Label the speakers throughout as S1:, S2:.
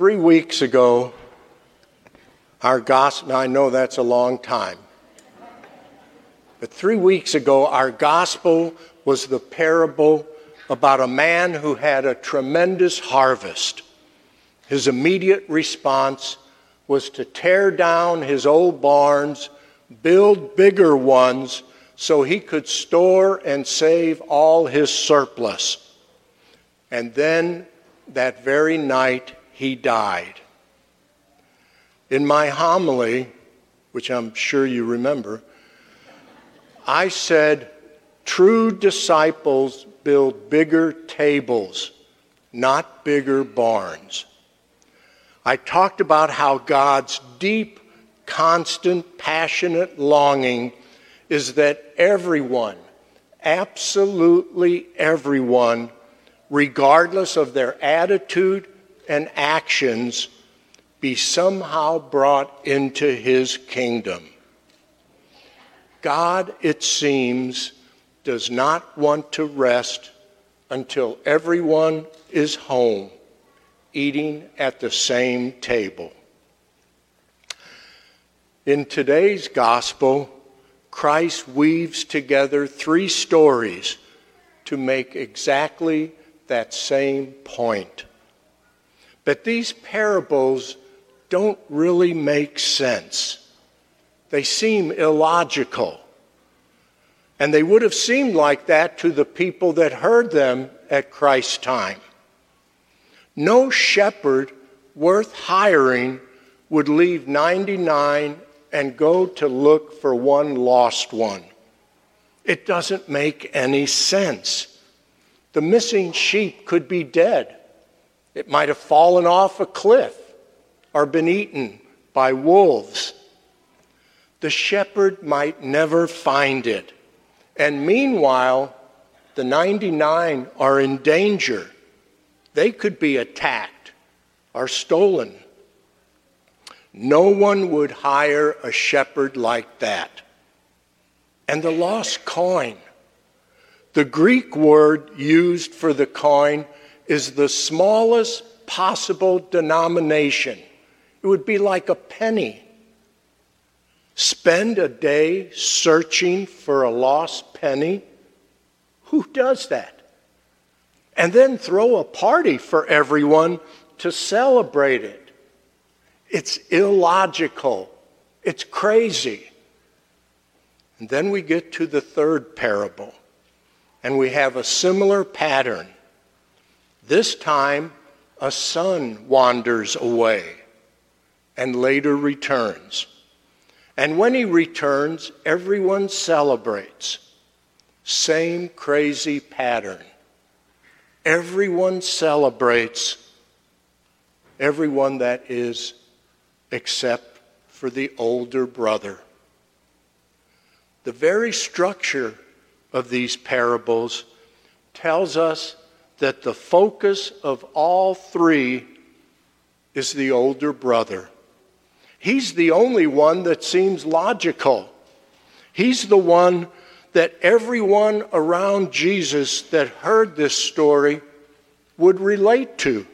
S1: Three weeks ago, our gospel, I know that's a long time, but three weeks ago, our gospel was the parable about a man who had a tremendous harvest. His immediate response was to tear down his old barns, build bigger ones, so he could store and save all his surplus. And then that very night, he died. In my homily, which I'm sure you remember, I said, True disciples build bigger tables, not bigger barns. I talked about how God's deep, constant, passionate longing is that everyone, absolutely everyone, regardless of their attitude and actions, be somehow brought into his kingdom. God, it seems, does not want to rest until everyone is home eating at the same table. In today's gospel, Christ weaves together three stories to make exactly that same point. But these parables don't really make sense. They seem illogical. And they would have seemed like that to the people that heard them at Christ's time. No shepherd worth hiring would leave 99 and go to look for one lost one. It doesn't make any sense. The missing sheep could be dead. It might have fallen off a cliff or been eaten by wolves. The shepherd might never find it. And meanwhile, the 99 are in danger. They could be attacked or stolen. No one would hire a shepherd like that. And the lost coin. The Greek word used for the coin is the smallest possible denomination. It would be like a penny. Spend a day searching for a lost penny? Who does that? And then throw a party for everyone to celebrate it. It's illogical. It's crazy. And then we get to the third parable and we have a similar pattern. This time, a son wanders away and later returns. And when he returns, everyone celebrates. Same crazy pattern. Everyone celebrates, everyone that is, except for the older brother. The very structure of these parables tells us that the focus of all three is the older brother. He's the only one that seems logical. He's the one that everyone around Jesus that heard this story would relate to.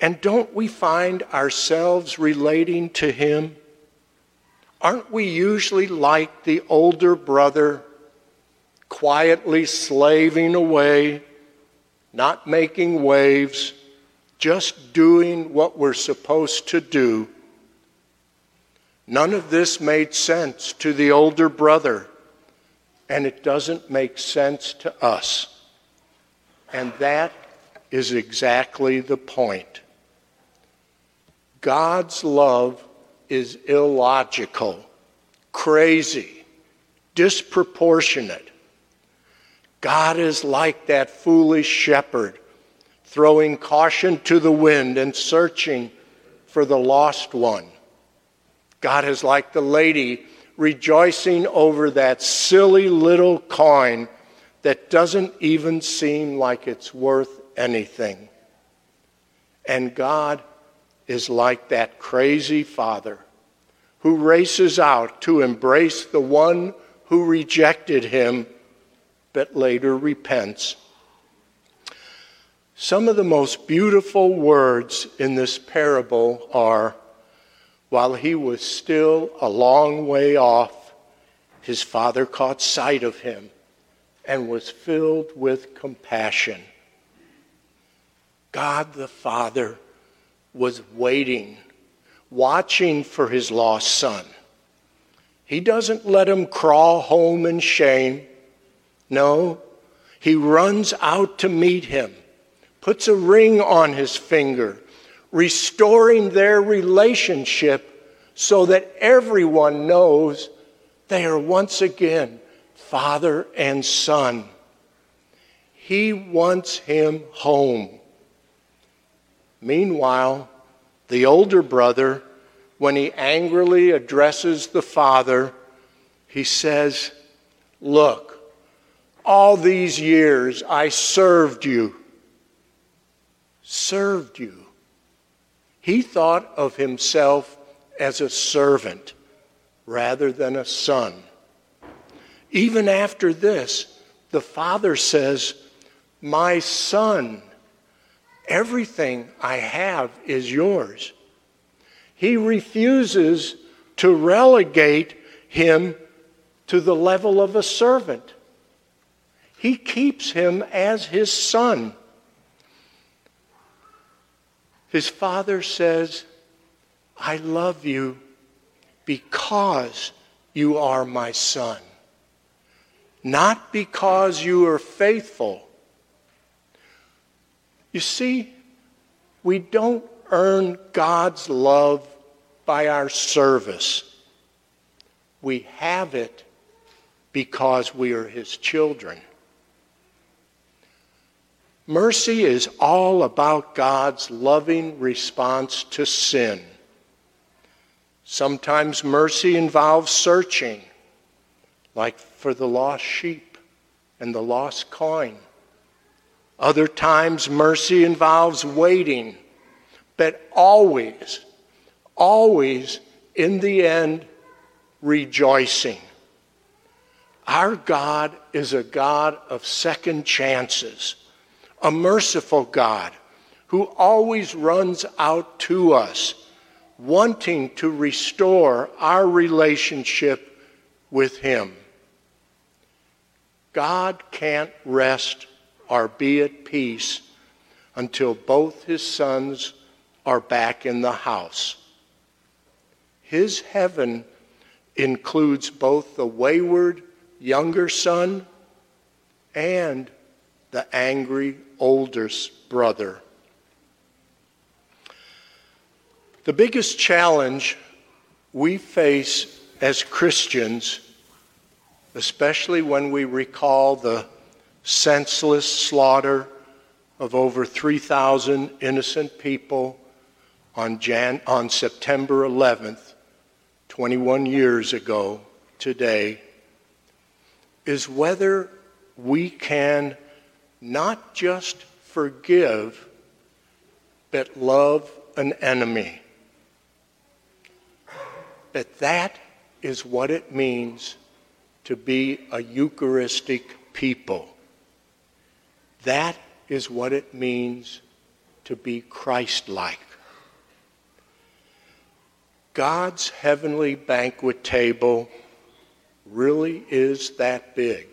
S1: And don't we find ourselves relating to him? Aren't we usually like the older brother quietly slaving away, not making waves, just doing what we're supposed to do. None of this made sense to the older brother, and it doesn't make sense to us. And that is exactly the point. God's love is illogical, crazy, disproportionate. God is like that foolish shepherd, throwing caution to the wind and searching for the lost one. God is like the lady rejoicing over that silly little coin that doesn't even seem like it's worth anything. And God is like that crazy father who races out to embrace the one who rejected him but later repents. Some of the most beautiful words in this parable are while he was still a long way off, his father caught sight of him and was filled with compassion. God the Father was waiting, watching for his lost son. He doesn't let him crawl home in shame. No, he runs out to meet him puts a ring on his finger, restoring their relationship so that everyone knows they are once again father and son. He wants him home. Meanwhile, the older brother, when he angrily addresses the father, he says, Look, all these years I served you served you. He thought of himself as a servant rather than a son. Even after this, the father says, My son, everything I have is yours. He refuses to relegate him to the level of a servant. He keeps him as his son. His father says, I love you because you are my son, not because you are faithful. You see, we don't earn God's love by our service. We have it because we are His children. Mercy is all about God's loving response to sin. Sometimes mercy involves searching, like for the lost sheep and the lost coin. Other times, mercy involves waiting, but always, always, in the end, rejoicing. Our God is a God of second chances a merciful God who always runs out to us, wanting to restore our relationship with Him. God can't rest or be at peace until both His sons are back in the house. His heaven includes both the wayward younger son and the angry older brother. The biggest challenge we face as Christians, especially when we recall the senseless slaughter of over 3,000 innocent people on, Jan- on September 11th, 21 years ago today, is whether we can not just forgive, but love an enemy. But that is what it means to be a Eucharistic people. That is what it means to be Christ like. God's heavenly banquet table really is that big.